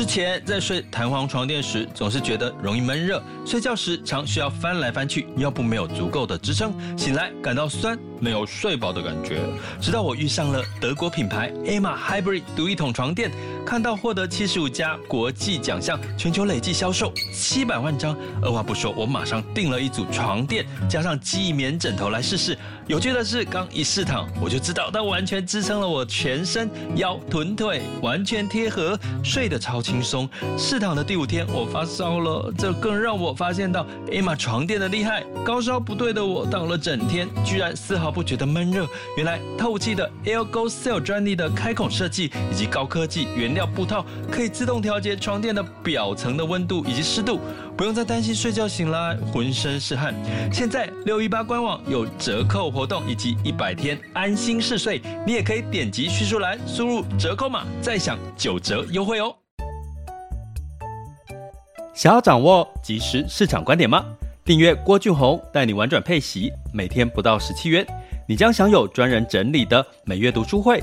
之前在睡弹簧床垫时，总是觉得容易闷热，睡觉时常需要翻来翻去，腰部没有足够的支撑，醒来感到酸，没有睡饱的感觉。直到我遇上了德国品牌 Emma Hybrid 独一桶床垫，看到获得七十五家国际奖项，全球累计销售七百万张，二话不说，我马上订了一组床垫，加上记忆棉枕头来试试。有趣的是，刚一试躺，我就知道它完全支撑了我全身，腰、臀、腿完全贴合，睡得超轻松。试躺的第五天，我发烧了，这更让我发现到 Emma 床垫的厉害。高烧不对的我，躺了整天，居然丝毫不觉得闷热。原来透气的 AirgoCell 专利的开孔设计，以及高科技原料布套，可以自动调节床垫的表层的温度以及湿度。不用再担心睡觉醒来浑身是汗。现在六一八官网有折扣活动以及一百天安心试睡，你也可以点击叙述栏输入折扣码，再享九折优惠哦。想要掌握即时市场观点吗？订阅郭俊宏带你玩转配息，每天不到十七元，你将享有专人整理的每月读书会、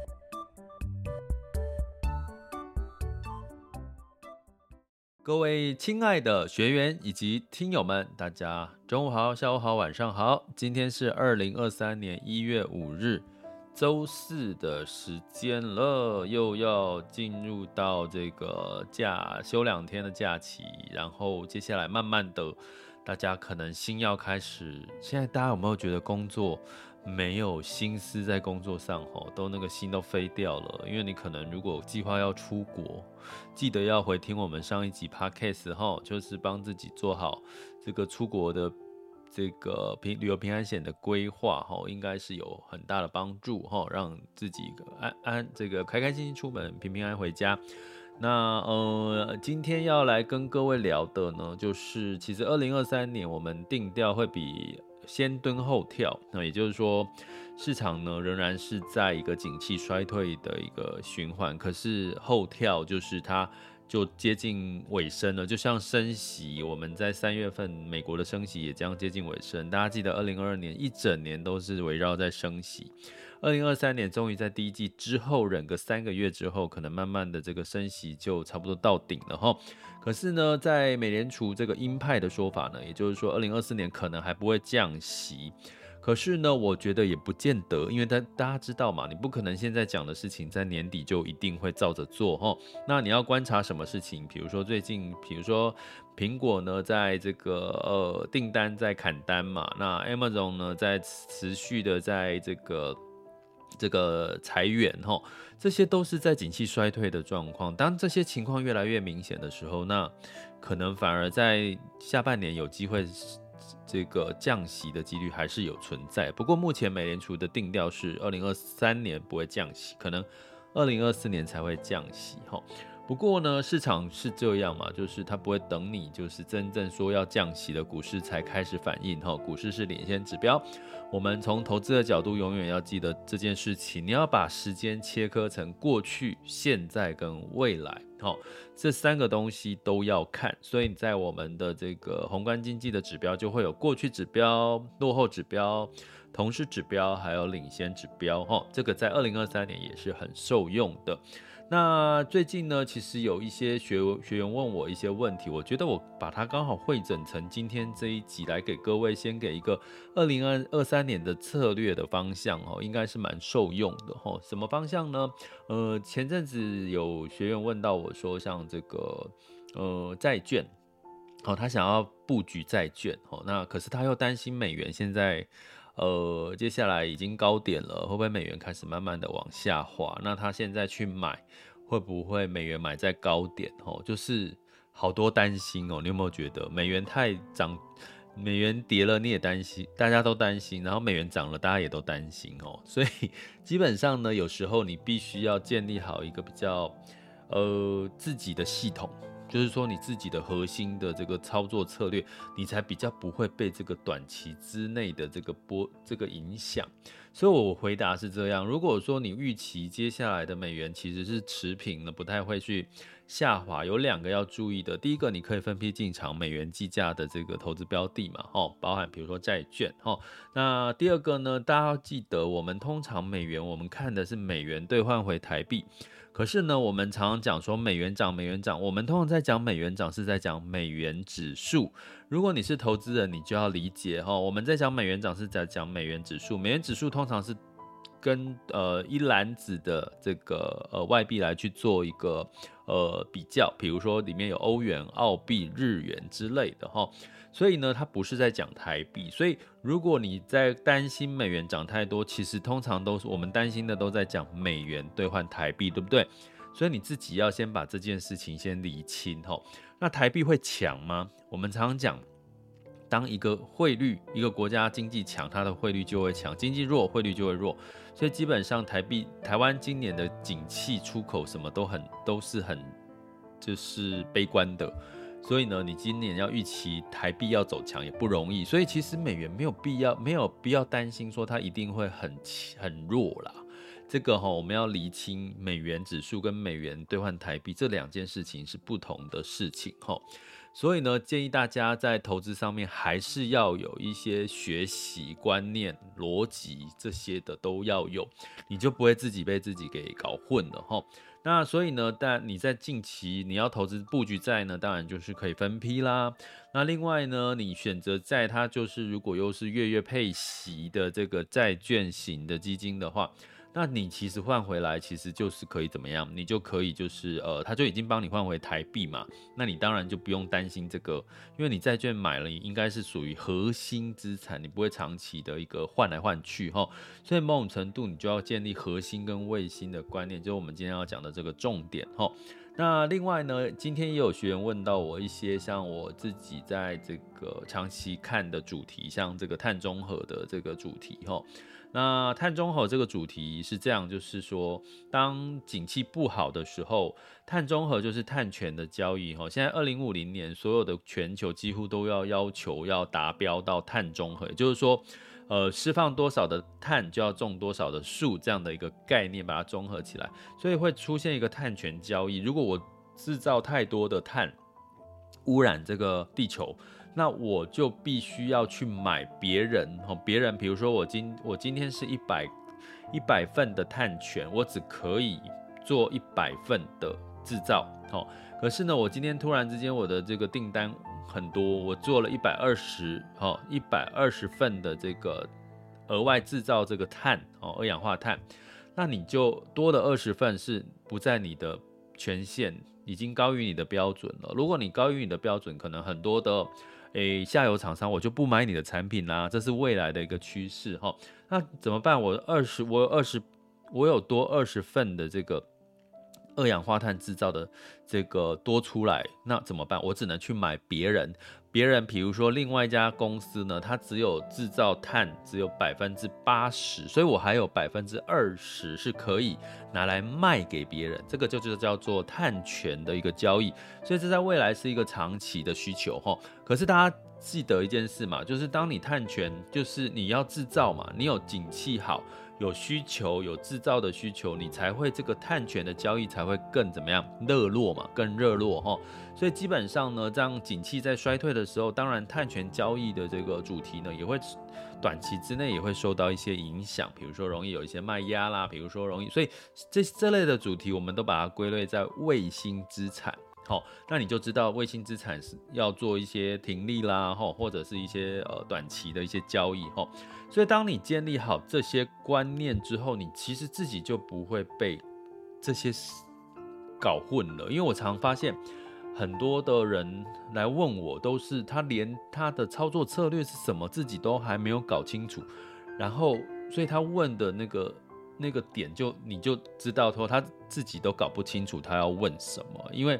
各位亲爱的学员以及听友们，大家中午好、下午好、晚上好。今天是二零二三年一月五日，周四的时间了，又要进入到这个假休两天的假期，然后接下来慢慢的，大家可能心要开始。现在大家有没有觉得工作？没有心思在工作上吼，都那个心都飞掉了。因为你可能如果计划要出国，记得要回听我们上一集 podcast 哈，就是帮自己做好这个出国的这个平旅游平安险的规划哈，应该是有很大的帮助哈，让自己安安这个开开心心出门，平平安安回家。那呃，今天要来跟各位聊的呢，就是其实二零二三年我们定调会比。先蹲后跳，那也就是说，市场呢仍然是在一个景气衰退的一个循环，可是后跳就是它就接近尾声了，就像升息，我们在三月份美国的升息也将接近尾声。大家记得，二零二二年一整年都是围绕在升息。二零二三年终于在第一季之后忍个三个月之后，可能慢慢的这个升息就差不多到顶了哈。可是呢，在美联储这个鹰派的说法呢，也就是说二零二四年可能还不会降息。可是呢，我觉得也不见得，因为大大家知道嘛，你不可能现在讲的事情在年底就一定会照着做哈。那你要观察什么事情？比如说最近，比如说苹果呢，在这个呃订单在砍单嘛，那 Amazon 呢在持续的在这个。这个裁员哈，这些都是在景气衰退的状况。当这些情况越来越明显的时候，那可能反而在下半年有机会，这个降息的几率还是有存在。不过目前美联储的定调是二零二三年不会降息，可能二零二四年才会降息哈。不过呢，市场是这样嘛，就是它不会等你，就是真正说要降息的股市才开始反应哈。股市是领先指标，我们从投资的角度永远要记得这件事情。你要把时间切割成过去、现在跟未来，哈，这三个东西都要看。所以你在我们的这个宏观经济的指标就会有过去指标、落后指标、同时指标，还有领先指标，哈。这个在二零二三年也是很受用的。那最近呢，其实有一些学学员问我一些问题，我觉得我把它刚好汇整成今天这一集来给各位，先给一个二零二二三年的策略的方向哦，应该是蛮受用的哈。什么方向呢？呃，前阵子有学员问到我说，像这个呃债券，哦，他想要布局债券，哦，那可是他又担心美元现在。呃，接下来已经高点了，会不会美元开始慢慢的往下滑？那他现在去买，会不会美元买在高点？哦，就是好多担心哦。你有没有觉得美元太涨？美元跌了，你也担心，大家都担心，然后美元涨了，大家也都担心哦。所以基本上呢，有时候你必须要建立好一个比较呃自己的系统，就是说你自己的核心的这个操作策略，你才比较不会被这个短期之内的这个波这个影响。所以我回答是这样：如果说你预期接下来的美元其实是持平的，不太会去。下滑有两个要注意的，第一个你可以分批进场美元计价的这个投资标的嘛，哦，包含比如说债券，哦，那第二个呢，大家要记得，我们通常美元我们看的是美元兑换回台币，可是呢，我们常常讲说美元涨，美元涨，我们通常在讲美元涨是在讲美元指数。如果你是投资人，你就要理解哈，我们在讲美元涨是在讲美元指数，美元指数通常是。跟呃一篮子的这个呃外币来去做一个呃比较，比如说里面有欧元、澳币、日元之类的哈，所以呢，它不是在讲台币。所以如果你在担心美元涨太多，其实通常都是我们担心的都在讲美元兑换台币，对不对？所以你自己要先把这件事情先理清吼。那台币会强吗？我们常常讲。当一个汇率，一个国家经济强，它的汇率就会强；经济弱，汇率就会弱。所以基本上台币，台湾今年的景气、出口什么都很都是很就是悲观的。所以呢，你今年要预期台币要走强也不容易。所以其实美元没有必要没有必要担心说它一定会很很弱啦。这个哈，我们要厘清美元指数跟美元兑换台币这两件事情是不同的事情哈。所以呢，建议大家在投资上面还是要有一些学习观念、逻辑这些的都要有，你就不会自己被自己给搞混了哈。那所以呢，但你在近期你要投资布局债呢，当然就是可以分批啦。那另外呢，你选择债，它就是如果又是月月配息的这个债券型的基金的话。那你其实换回来，其实就是可以怎么样？你就可以就是呃，他就已经帮你换回台币嘛。那你当然就不用担心这个，因为你债券买了，应该是属于核心资产，你不会长期的一个换来换去哈。所以某种程度，你就要建立核心跟卫星的观念，就是我们今天要讲的这个重点哈。那另外呢，今天也有学员问到我一些像我自己在这个长期看的主题，像这个碳中和的这个主题哈。那碳中和这个主题是这样，就是说，当景气不好的时候，碳中和就是碳权的交易哈。现在二零五零年，所有的全球几乎都要要求要达标到碳中和，也就是说，呃，释放多少的碳就要种多少的树这样的一个概念，把它综合起来，所以会出现一个碳权交易。如果我制造太多的碳，污染这个地球。那我就必须要去买别人哦，别人比如说我今我今天是一百一百份的碳权，我只可以做一百份的制造哦。可是呢，我今天突然之间我的这个订单很多，我做了一百二十哦，一百二十份的这个额外制造这个碳哦，二氧化碳，那你就多的二十份是不在你的权限，已经高于你的标准了。如果你高于你的标准，可能很多的。诶，下游厂商我就不买你的产品啦，这是未来的一个趋势哈。那怎么办？我二十，我有二十，我有多二十份的这个二氧化碳制造的这个多出来，那怎么办？我只能去买别人。别人，比如说另外一家公司呢，它只有制造碳只有百分之八十，所以我还有百分之二十是可以拿来卖给别人，这个就是叫做碳权的一个交易，所以这在未来是一个长期的需求哈。可是大家记得一件事嘛，就是当你碳权就是你要制造嘛，你有景气好。有需求，有制造的需求，你才会这个碳权的交易才会更怎么样热络嘛，更热络哈。所以基本上呢，这样景气在衰退的时候，当然碳权交易的这个主题呢，也会短期之内也会受到一些影响，比如说容易有一些卖压啦，比如说容易，所以这这类的主题我们都把它归类在卫星资产。好，那你就知道卫星资产是要做一些停利啦，哈，或者是一些呃短期的一些交易，哈。所以当你建立好这些观念之后，你其实自己就不会被这些搞混了。因为我常发现很多的人来问我，都是他连他的操作策略是什么自己都还没有搞清楚。然后所以他问的那个那个点就你就知道说他自己都搞不清楚他要问什么，因为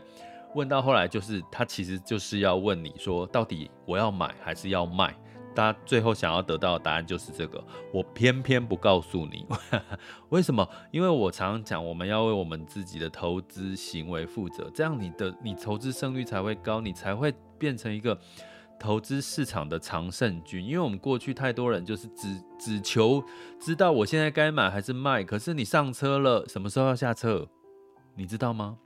问到后来就是他其实就是要问你说到底我要买还是要卖。大家最后想要得到的答案就是这个，我偏偏不告诉你，为什么？因为我常常讲，我们要为我们自己的投资行为负责，这样你的你投资胜率才会高，你才会变成一个投资市场的常胜军。因为我们过去太多人就是只只求知道我现在该买还是卖，可是你上车了，什么时候要下车？你知道吗？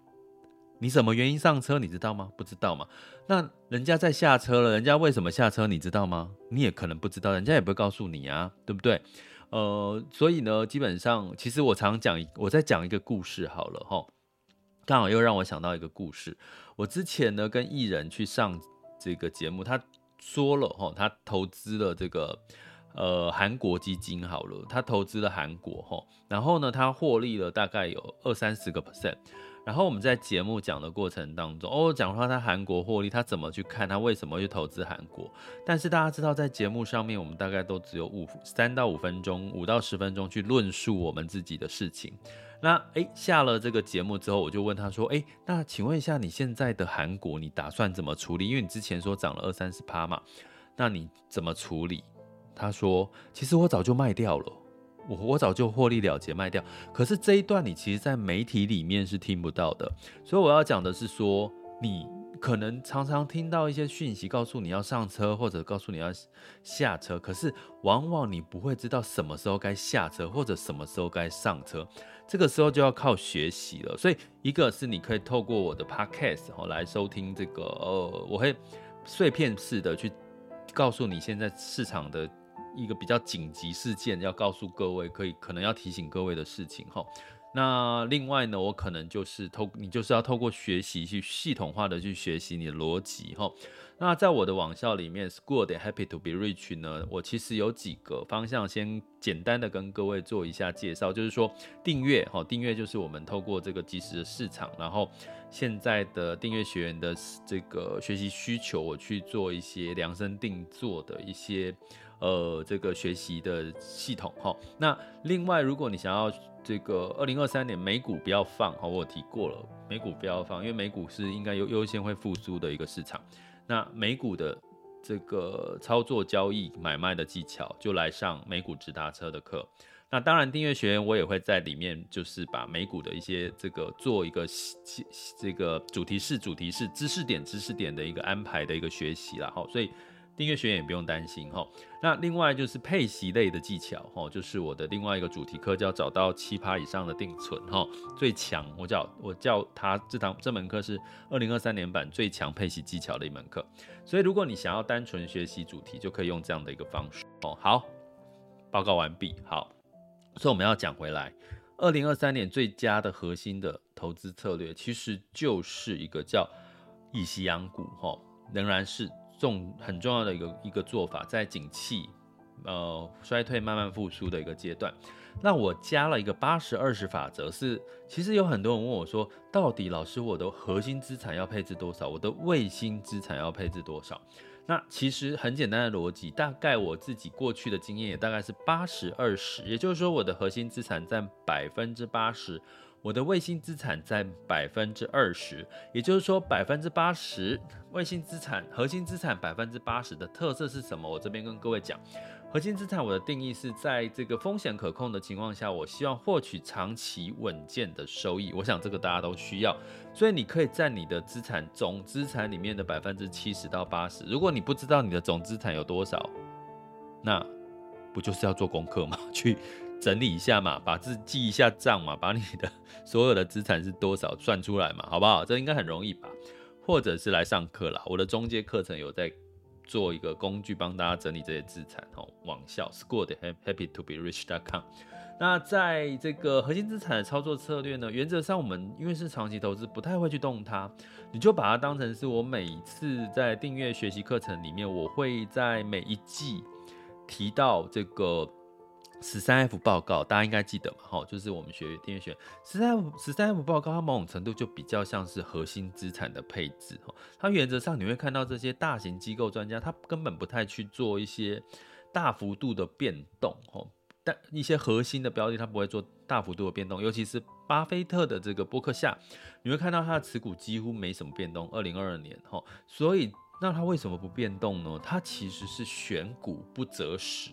你什么原因上车？你知道吗？不知道吗？那人家在下车了，人家为什么下车？你知道吗？你也可能不知道，人家也不会告诉你啊，对不对？呃，所以呢，基本上，其实我常讲，我在讲一个故事好了哈，刚好又让我想到一个故事。我之前呢跟艺人去上这个节目，他说了哈，他投资了这个呃韩国基金好了，他投资了韩国哈，然后呢，他获利了大概有二三十个 percent。然后我们在节目讲的过程当中，哦，讲说他韩国获利，他怎么去看，他为什么去投资韩国？但是大家知道，在节目上面，我们大概都只有五三到五分钟，五到十分钟去论述我们自己的事情。那诶，下了这个节目之后，我就问他说，诶，那请问一下，你现在的韩国，你打算怎么处理？因为你之前说涨了二三十趴嘛，那你怎么处理？他说，其实我早就卖掉了。我我早就获利了结卖掉，可是这一段你其实，在媒体里面是听不到的，所以我要讲的是说，你可能常常听到一些讯息，告诉你要上车，或者告诉你要下车，可是往往你不会知道什么时候该下车，或者什么时候该上车，这个时候就要靠学习了。所以，一个是你可以透过我的 podcast 哦来收听这个，呃，我会碎片式的去告诉你现在市场的。一个比较紧急事件要告诉各位，可以可能要提醒各位的事情哈。那另外呢，我可能就是透你就是要透过学习去系统化的去学习你的逻辑哈。那在我的网校里面，School Happy to be rich 呢，我其实有几个方向，先简单的跟各位做一下介绍，就是说订阅哈，订阅就是我们透过这个即时的市场，然后现在的订阅学员的这个学习需求，我去做一些量身定做的一些。呃，这个学习的系统哈。那另外，如果你想要这个二零二三年美股不要放哈，我提过了，美股不要放，因为美股是应该优优先会复苏的一个市场。那美股的这个操作、交易、买卖的技巧，就来上美股直达车的课。那当然，订阅学员我也会在里面，就是把美股的一些这个做一个这个主题式、主题式知识点、知识点的一个安排的一个学习啦。哈。所以。订阅学员也不用担心哈，那另外就是配息类的技巧哈，就是我的另外一个主题课叫找到七趴以上的定存哈，最强我叫我叫它这堂这门课是二零二三年版最强配息技巧的一门课，所以如果你想要单纯学习主题，就可以用这样的一个方式哦。好，报告完毕。好，所以我们要讲回来，二零二三年最佳的核心的投资策略，其实就是一个叫以息养股哈，仍然是。重很重要的一个一个做法，在景气呃衰退慢慢复苏的一个阶段，那我加了一个八十二十法则，是其实有很多人问我说，到底老师我的核心资产要配置多少，我的卫星资产要配置多少？那其实很简单的逻辑，大概我自己过去的经验也大概是八十二十，也就是说我的核心资产占百分之八十。我的卫星资产占百分之二十，也就是说百分之八十卫星资产，核心资产百分之八十的特色是什么？我这边跟各位讲，核心资产我的定义是在这个风险可控的情况下，我希望获取长期稳健的收益。我想这个大家都需要，所以你可以占你的资产总资产里面的百分之七十到八十。如果你不知道你的总资产有多少，那不就是要做功课吗？去。整理一下嘛，把字记一下账嘛，把你的所有的资产是多少算出来嘛，好不好？这应该很容易吧？或者是来上课啦，我的中介课程有在做一个工具，帮大家整理这些资产哦。网校 school 的 happy to be rich dot com。那在这个核心资产的操作策略呢，原则上我们因为是长期投资，不太会去动它，你就把它当成是我每一次在订阅学习课程里面，我会在每一季提到这个。十三 F 报告，大家应该记得嘛？哈，就是我们学订阅学十三 F 十三 F 报告，它某种程度就比较像是核心资产的配置。哈，它原则上你会看到这些大型机构专家，他根本不太去做一些大幅度的变动哦，但一些核心的标的它不会做大幅度的变动，尤其是巴菲特的这个博客下，你会看到它的持股几乎没什么变动。二零二二年哈，所以那它为什么不变动呢？它其实是选股不择时，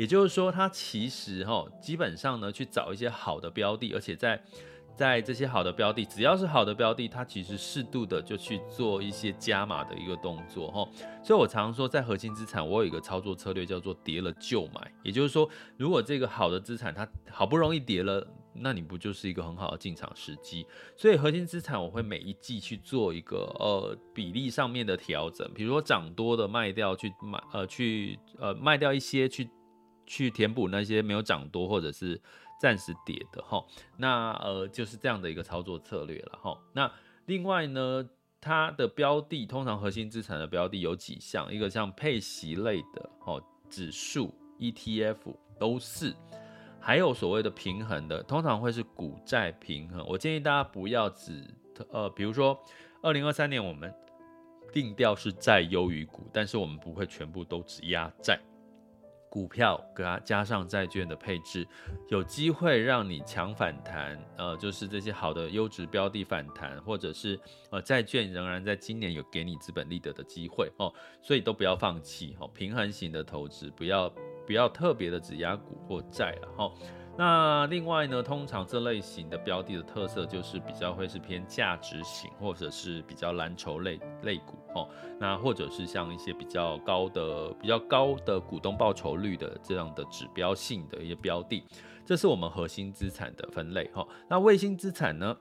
也就是说它其实哈基本上呢去找一些好的标的，而且在。在这些好的标的，只要是好的标的，它其实适度的就去做一些加码的一个动作哈。所以我常说，在核心资产，我有一个操作策略叫做跌了就买。也就是说，如果这个好的资产它好不容易跌了，那你不就是一个很好的进场时机？所以核心资产我会每一季去做一个呃比例上面的调整，比如说涨多的卖掉去买呃去呃卖掉一些去去填补那些没有涨多或者是。暂时跌的哈，那呃就是这样的一个操作策略了哈。那另外呢，它的标的通常核心资产的标的有几项，一个像配息类的哦，指数 ETF 都是，还有所谓的平衡的，通常会是股债平衡。我建议大家不要只呃，比如说二零二三年我们定调是债优于股，但是我们不会全部都只压债。股票给它加上债券的配置，有机会让你强反弹，呃，就是这些好的优质标的反弹，或者是呃债券仍然在今年有给你资本利得的机会哦，所以都不要放弃哦，平衡型的投资，不要不要特别的只押股或债了哈。那另外呢，通常这类型的标的的特色就是比较会是偏价值型，或者是比较蓝筹类类股哦。那或者是像一些比较高的、比较高的股东报酬率的这样的指标性的一些标的，这是我们核心资产的分类哈。那卫星资产呢，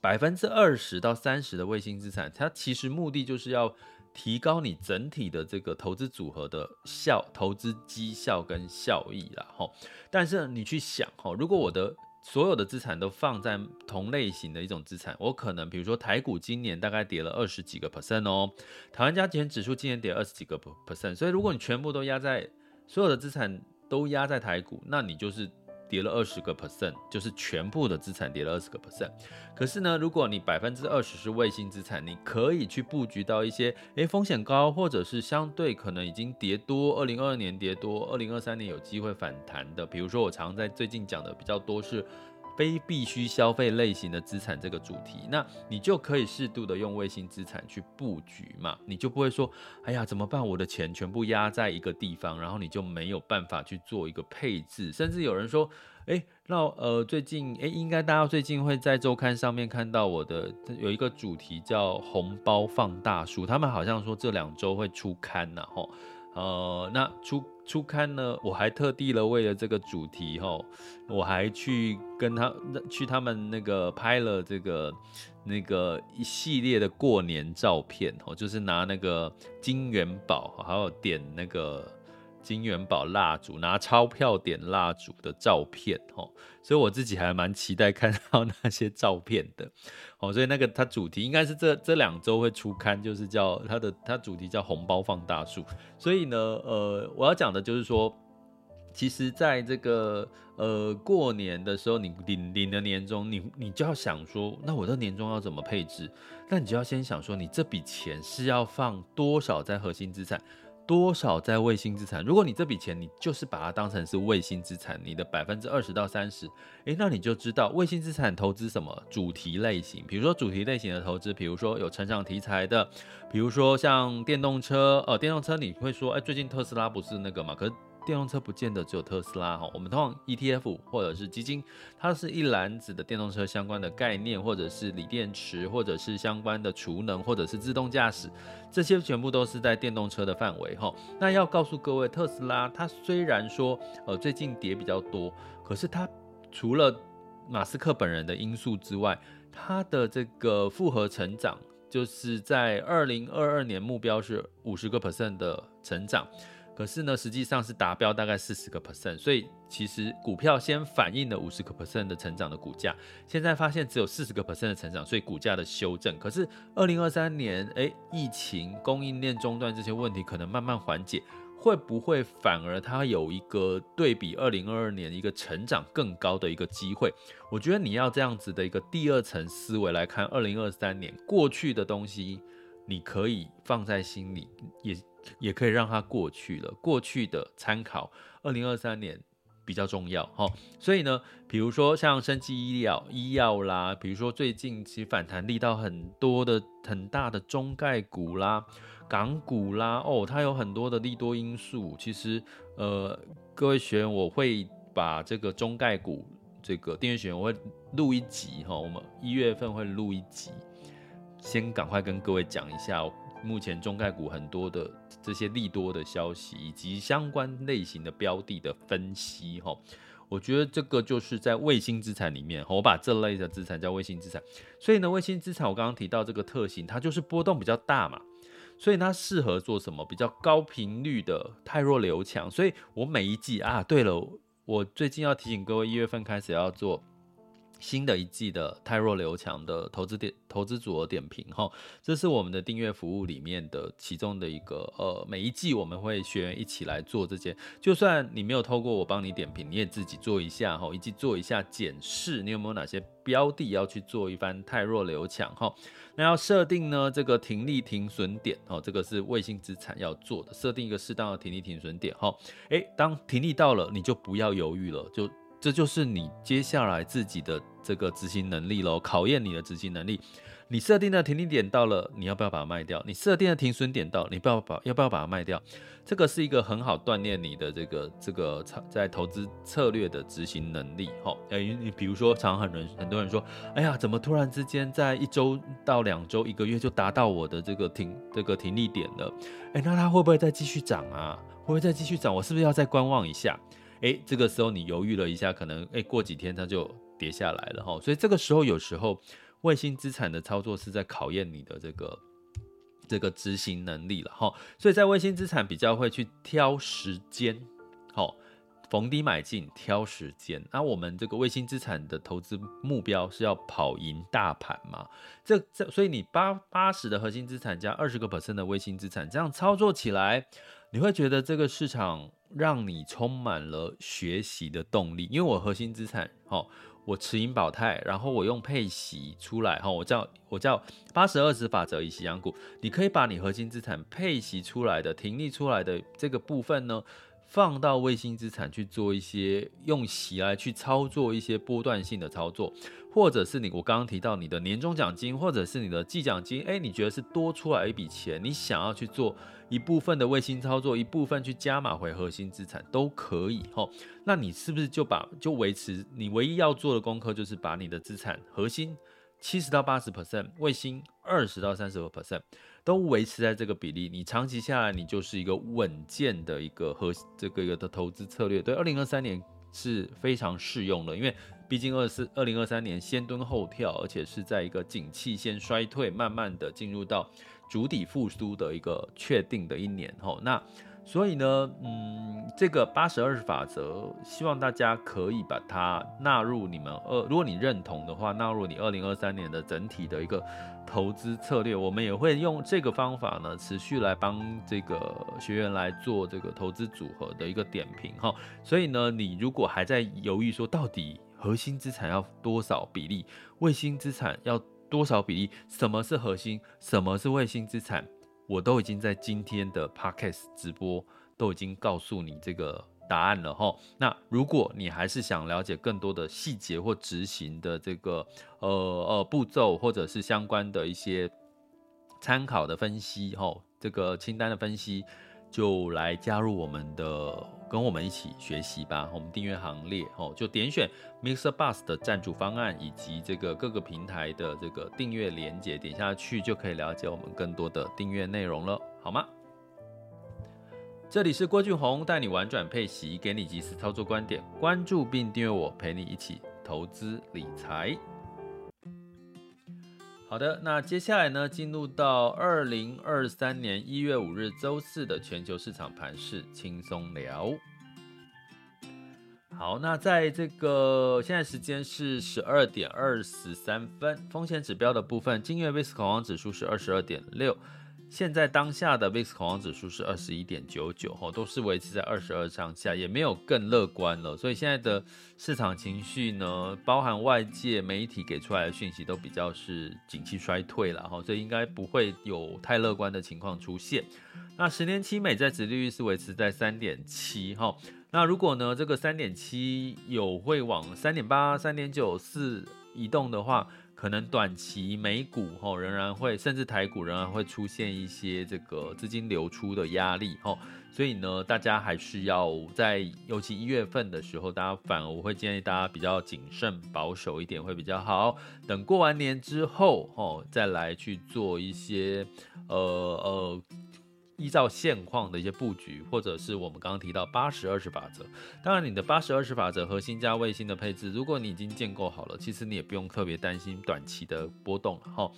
百分之二十到三十的卫星资产，它其实目的就是要。提高你整体的这个投资组合的效、投资绩效跟效益啦，吼。但是你去想，吼，如果我的所有的资产都放在同类型的一种资产，我可能比如说台股今年大概跌了二十几个 percent 哦，台湾加权指数今年跌二十几个 percent，所以如果你全部都压在所有的资产都压在台股，那你就是。跌了二十个 percent，就是全部的资产跌了二十个 percent。可是呢，如果你百分之二十是卫星资产，你可以去布局到一些诶风险高，或者是相对可能已经跌多，二零二二年跌多，二零二三年有机会反弹的。比如说我常在最近讲的比较多是。非必须消费类型的资产这个主题，那你就可以适度的用卫星资产去布局嘛，你就不会说，哎呀怎么办？我的钱全部压在一个地方，然后你就没有办法去做一个配置。甚至有人说，哎，那呃最近，哎应该大家最近会在周刊上面看到我的有一个主题叫红包放大术，他们好像说这两周会出刊呐，吼。呃，那出出刊呢，我还特地了为了这个主题哈，我还去跟他去他们那个拍了这个那个一系列的过年照片哦，就是拿那个金元宝，还有点那个。金元宝蜡烛，拿钞票点蜡烛的照片哦，所以我自己还蛮期待看到那些照片的哦。所以那个它主题应该是这这两周会出刊，就是叫它的它主题叫红包放大术。所以呢，呃，我要讲的就是说，其实在这个呃过年的时候，你领领了年终，你你就要想说，那我的年终要怎么配置？那你就要先想说，你这笔钱是要放多少在核心资产？多少在卫星资产？如果你这笔钱你就是把它当成是卫星资产，你的百分之二十到三十，诶，那你就知道卫星资产投资什么主题类型，比如说主题类型的投资，比如说有成长题材的，比如说像电动车，呃，电动车你会说，诶，最近特斯拉不是那个嘛？可是。电动车不见得只有特斯拉哈，我们通常 ETF 或者是基金，它是一篮子的电动车相关的概念，或者是锂电池，或者是相关的储能，或者是自动驾驶，这些全部都是在电动车的范围哈。那要告诉各位，特斯拉它虽然说呃最近跌比较多，可是它除了马斯克本人的因素之外，它的这个复合成长就是在二零二二年目标是五十个 percent 的成长。可是呢，实际上是达标大概四十个 percent，所以其实股票先反映了五十个 percent 的成长的股价，现在发现只有四十个 percent 的成长，所以股价的修正。可是二零二三年，诶，疫情、供应链中断这些问题可能慢慢缓解，会不会反而它有一个对比二零二二年一个成长更高的一个机会？我觉得你要这样子的一个第二层思维来看二零二三年过去的东西。你可以放在心里，也也可以让它过去了，过去的参考，二零二三年比较重要哈。所以呢，比如说像生技医疗、医药啦，比如说最近其实反弹力道很多的很大的中概股啦、港股啦，哦，它有很多的利多因素。其实，呃，各位学员，我会把这个中概股这个订阅学员我会录一集哈，我们一月份会录一集，先赶快跟各位讲一下。目前中概股很多的这些利多的消息，以及相关类型的标的的分析，哈，我觉得这个就是在卫星资产里面，我把这类的资产叫卫星资产。所以呢，卫星资产我刚刚提到这个特性，它就是波动比较大嘛，所以它适合做什么？比较高频率的太弱留强。所以我每一季啊，对了，我最近要提醒各位，一月份开始要做。新的一季的泰弱留强的投资点投资组合点评哈，这是我们的订阅服务里面的其中的一个呃，每一季我们会学员一起来做这些，就算你没有透过我帮你点评，你也自己做一下哈，以及做一下检视，你有没有哪些标的要去做一番泰弱留强哈？那要设定呢这个停利停损点哦，这个是卫星资产要做的，设定一个适当的停利停损点哈。诶，当停利到了，你就不要犹豫了，就。这就是你接下来自己的这个执行能力喽，考验你的执行能力。你设定的停利点到了，你要不要把它卖掉？你设定的停损点到，你不要把要不要把它卖掉？这个是一个很好锻炼你的这个这个在投资策略的执行能力。哈，诶，你比如说，常常很人很多人说，哎呀，怎么突然之间在一周到两周、一个月就达到我的这个停这个停利点了？哎，那它会不会再继续涨啊？会不会再继续涨？我是不是要再观望一下？哎，这个时候你犹豫了一下，可能哎过几天它就跌下来了哈，所以这个时候有时候卫星资产的操作是在考验你的这个这个执行能力了哈，所以在卫星资产比较会去挑时间，好逢低买进挑时间。那我们这个卫星资产的投资目标是要跑赢大盘嘛？这这所以你八八十的核心资产加二十个 percent 的卫星资产，这样操作起来，你会觉得这个市场。让你充满了学习的动力，因为我核心资产，哦，我持盈保泰，然后我用配息出来，哈，我叫我叫八十二十法则以息养股，你可以把你核心资产配息出来的、停利出来的这个部分呢，放到卫星资产去做一些用息来去操作一些波段性的操作，或者是你我刚刚提到你的年终奖金，或者是你的季奖金，诶，你觉得是多出来一笔钱，你想要去做。一部分的卫星操作，一部分去加码回核心资产都可以齁。那你是不是就把就维持你唯一要做的功课，就是把你的资产核心七十到八十 percent，卫星二十到三十个 percent 都维持在这个比例。你长期下来，你就是一个稳健的一个和这个一个的投资策略。对，二零二三年是非常适用的，因为毕竟二四二零二三年先蹲后跳，而且是在一个景气先衰退，慢慢的进入到。主体复苏的一个确定的一年吼，那所以呢，嗯，这个八十二十法则，希望大家可以把它纳入你们二，如果你认同的话，纳入你二零二三年的整体的一个投资策略。我们也会用这个方法呢，持续来帮这个学员来做这个投资组合的一个点评哈。所以呢，你如果还在犹豫说，到底核心资产要多少比例，卫星资产要多少比例？什么是核心？什么是卫星资产？我都已经在今天的 Podcast 直播都已经告诉你这个答案了哈。那如果你还是想了解更多的细节或执行的这个呃呃步骤，或者是相关的一些参考的分析哈，这个清单的分析。就来加入我们的，跟我们一起学习吧。我们订阅行列哦，就点选 Mixer Bus 的赞助方案，以及这个各个平台的这个订阅连接，点下去就可以了解我们更多的订阅内容了，好吗？这里是郭俊宏，带你玩转配息，给你及时操作观点，关注并订阅我，陪你一起投资理财。好的，那接下来呢，进入到二零二三年一月五日周四的全球市场盘势轻松聊。好，那在这个现在时间是十二点二十三分，风险指标的部分，今月 VIX 恐慌指数是二十二点六，现在当下的 VIX 恐慌指数是二十一点九九，哈，都是维持在二十二上下，也没有更乐观了。所以现在的市场情绪呢，包含外界媒体给出来的讯息，都比较是景气衰退了，哈，所以应该不会有太乐观的情况出现。那十年期美债殖利率是维持在三点七，哈，那如果呢这个三点七有会往三点八、三点九四移动的话，可能短期美股吼仍然会，甚至台股仍然会出现一些这个资金流出的压力吼，所以呢，大家还是要在尤其一月份的时候，大家反而我会建议大家比较谨慎保守一点会比较好。等过完年之后吼，再来去做一些呃呃。依照现况的一些布局，或者是我们刚刚提到八十二十法则。当然，你的八十二十法则核心加卫星的配置，如果你已经建构好了，其实你也不用特别担心短期的波动了哈。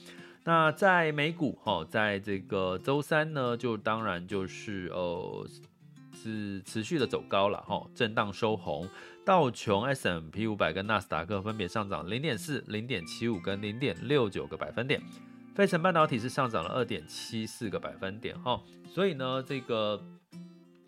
那在美股哈，在这个周三呢，就当然就是呃是持续的走高了哈，震荡收红。道琼 s m p 五百跟纳斯达克分别上涨零点四、零点七五跟零点六九个百分点。费城半导体是上涨了二点七四个百分点，哈，所以呢，这个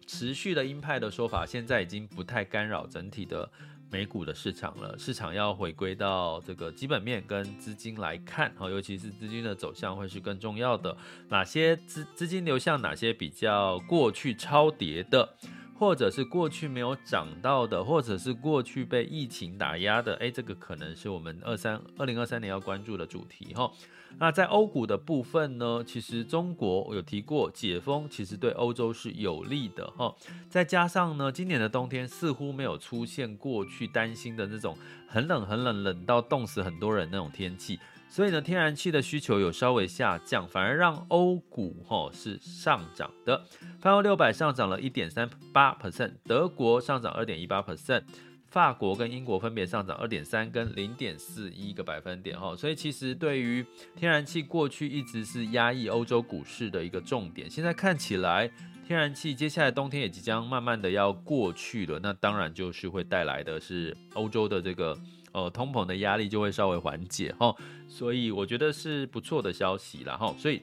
持续的鹰派的说法，现在已经不太干扰整体的美股的市场了。市场要回归到这个基本面跟资金来看，哈，尤其是资金的走向会是更重要的。哪些资资金流向，哪些比较过去超跌的，或者是过去没有涨到的，或者是过去被疫情打压的，哎，这个可能是我们二三二零二三年要关注的主题，哈。那在欧股的部分呢，其实中国有提过解封，其实对欧洲是有利的哈。再加上呢，今年的冬天似乎没有出现过去担心的那种很冷很冷，冷到冻死很多人那种天气，所以呢，天然气的需求有稍微下降，反而让欧股哈是上涨的。泛欧六百上涨了一点三八 percent，德国上涨二点一八 percent。法国跟英国分别上涨二点三跟零点四一个百分点哈，所以其实对于天然气过去一直是压抑欧洲股市的一个重点，现在看起来天然气接下来冬天也即将慢慢的要过去了，那当然就是会带来的是欧洲的这个呃通膨的压力就会稍微缓解哈，所以我觉得是不错的消息啦哈，所以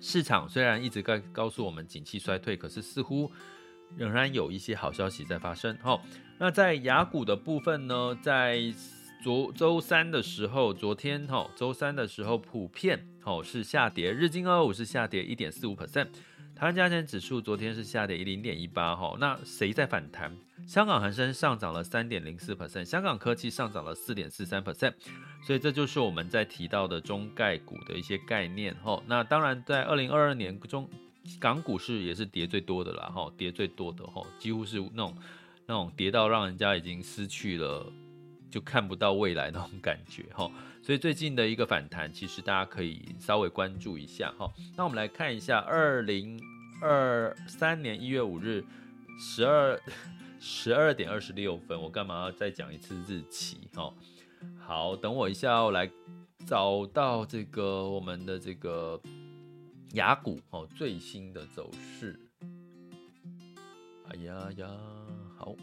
市场虽然一直在告诉我们景气衰退，可是似乎仍然有一些好消息在发生哈。那在雅股的部分呢，在昨周三的时候，昨天哈周三的时候普遍哦是下跌，日经二五是下跌一点四五 percent，台湾加权指数昨天是下跌零点一八哈，那谁在反弹？香港恒生上涨了三点零四 percent，香港科技上涨了四点四三 percent，所以这就是我们在提到的中概股的一些概念哈。那当然在二零二二年中港股市也是跌最多的啦哈，跌最多的哈，几乎是那种。那种跌到让人家已经失去了，就看不到未来那种感觉哈，所以最近的一个反弹，其实大家可以稍微关注一下哈。那我们来看一下二零二三年一月五日十二 十二点二十六分，我干嘛要再讲一次日期哈？好，等我一下，我来找到这个我们的这个雅股哦最新的走势。哎呀呀！好，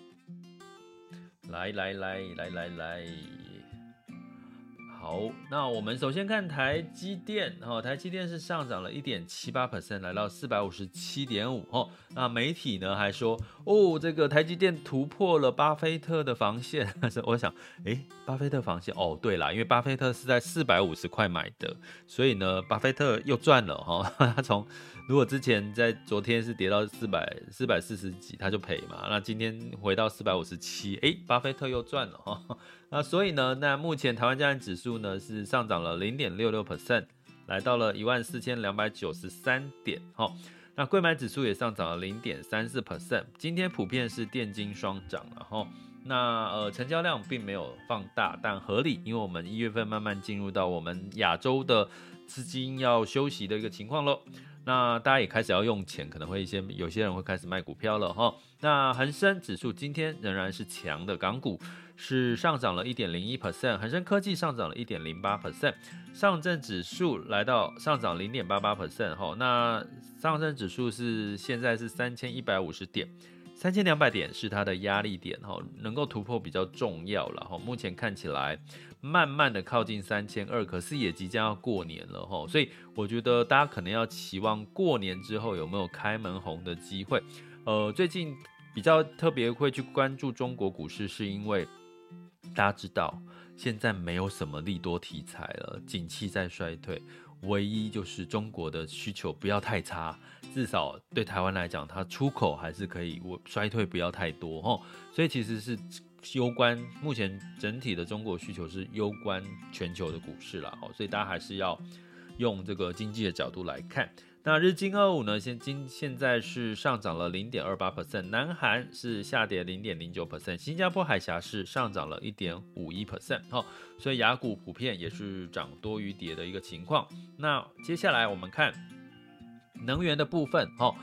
来来来来来来，好，那我们首先看台积电，哈，台积电是上涨了一点七八 percent，来到四百五十七点五，哈，那媒体呢还说，哦，这个台积电突破了巴菲特的防线，我想，诶，巴菲特防线，哦，对啦，因为巴菲特是在四百五十块买的，所以呢，巴菲特又赚了，哈，他从。如果之前在昨天是跌到四百四百四十几，他就赔嘛。那今天回到四百五十七，哎，巴菲特又赚了哈。那所以呢，那目前台湾加权指数呢是上涨了零点六六 percent，来到了一万四千两百九十三点哈。那柜买指数也上涨了零点三四 percent，今天普遍是电金双涨了哈。那呃成交量并没有放大，但合理，因为我们一月份慢慢进入到我们亚洲的资金要休息的一个情况喽。那大家也开始要用钱，可能会一些有些人会开始卖股票了哈。那恒生指数今天仍然是强的，港股是上涨了一点零一 percent，恒生科技上涨了一点零八 percent，上证指数来到上涨零点八八 percent 哈。那上证指数是现在是三千一百五十点。三千两百点是它的压力点哈，能够突破比较重要了哈。目前看起来慢慢的靠近三千二，可是也即将要过年了哈，所以我觉得大家可能要期望过年之后有没有开门红的机会。呃，最近比较特别会去关注中国股市，是因为大家知道现在没有什么利多题材了，景气在衰退。唯一就是中国的需求不要太差，至少对台湾来讲，它出口还是可以，我衰退不要太多齁。所以其实是攸关目前整体的中国需求是攸关全球的股市了齁。所以大家还是要用这个经济的角度来看。那日经二五呢？现今现在是上涨了零点二八 percent，南韩是下跌零点零九 percent，新加坡海峡是上涨了一点五一 percent，哈，所以雅股普遍也是涨多于跌的一个情况。那接下来我们看能源的部分，哈。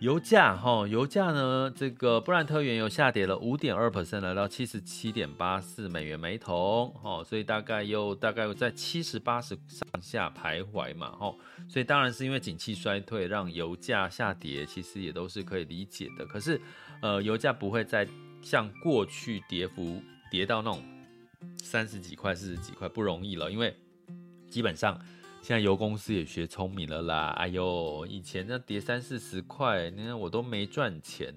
油价哈，油价呢，这个布兰特原油下跌了五点二 percent，来到七十七点八四美元每桶，哈，所以大概又大概在七十八十上下徘徊嘛，哈，所以当然是因为景气衰退让油价下跌，其实也都是可以理解的。可是，呃，油价不会再像过去跌幅跌到那种三十几块、四十几块不容易了，因为基本上。现在油公司也学聪明了啦！哎呦，以前那跌三四十块，你看我都没赚钱，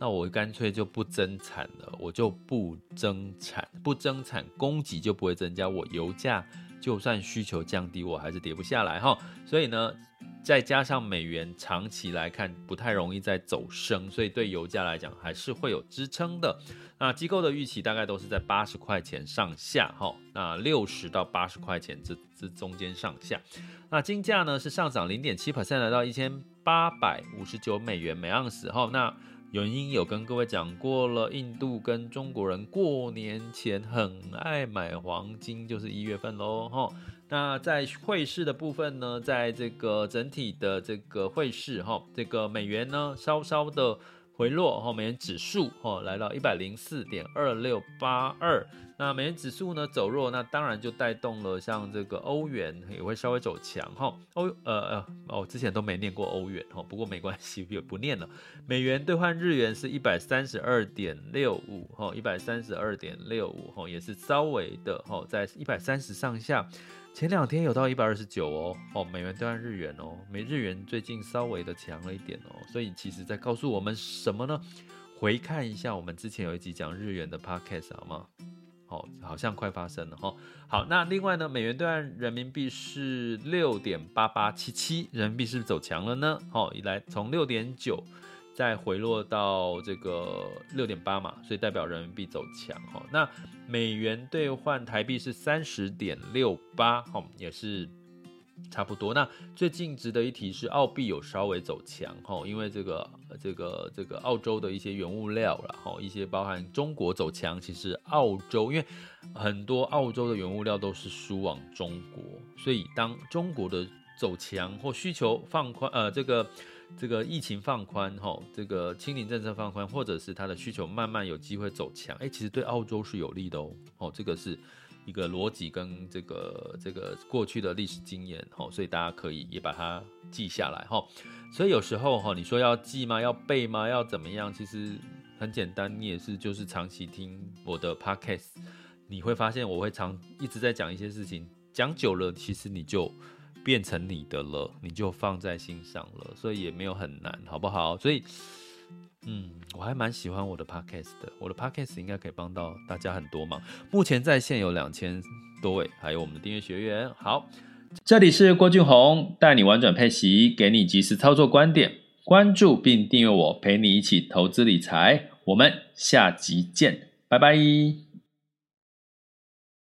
那我干脆就不增产了，我就不增产，不增产，供给就不会增加，我油价就算需求降低，我还是跌不下来哈。所以呢，再加上美元长期来看不太容易再走升，所以对油价来讲还是会有支撑的。那机构的预期大概都是在八十块钱上下哈，那六十到八十块钱这这中间上下。那金价呢是上涨零点七 percent，来到一千八百五十九美元每盎司哈。那原因有跟各位讲过了，印度跟中国人过年前很爱买黄金，就是一月份喽哈。那在汇市的部分呢，在这个整体的这个汇市哈，这个美元呢稍稍的回落哈，美元指数哈来到一百零四点二六八二。那美元指数呢走弱，那当然就带动了像这个欧元也会稍微走强哈。欧呃呃哦，之前都没念过欧元哈，不过没关系，也不念了。美元兑换日元是一百三十二点六五哈，一百三十二点六五哈，也是稍微的哈，在一百三十上下。前两天有到一百二十九哦，哦，美元兑换日元哦，美日元最近稍微的强了一点哦，所以其实在告诉我们什么呢？回看一下我们之前有一集讲日元的 podcast 好吗？哦，好像快发生了哈。好，那另外呢，美元兑换人民币是六点八八七七，人民币是不是走强了呢？好，以来从六点九。再回落到这个六点八嘛，所以代表人民币走强哈。那美元兑换台币是三十点六八，哈，也是差不多。那最近值得一提是澳币有稍微走强哈，因为这个这个这个澳洲的一些原物料了哈，一些包含中国走强，其实澳洲因为很多澳洲的原物料都是输往中国，所以当中国的走强或需求放宽，呃，这个。这个疫情放宽，哈，这个清零政策放宽，或者是它的需求慢慢有机会走强，哎，其实对澳洲是有利的哦，哦，这个是一个逻辑跟这个这个过去的历史经验，哈，所以大家可以也把它记下来，哈，所以有时候哈，你说要记吗？要背吗？要怎么样？其实很简单，你也是就是长期听我的 podcast，你会发现我会常一直在讲一些事情，讲久了，其实你就。变成你的了，你就放在心上了，所以也没有很难，好不好？所以，嗯，我还蛮喜欢我的 podcast 的，我的 podcast 应该可以帮到大家很多忙。目前在线有两千多位，还有我们的订阅学员。好，这里是郭俊宏，带你玩转配息，给你及时操作观点，关注并订阅我，陪你一起投资理财。我们下集见，拜拜。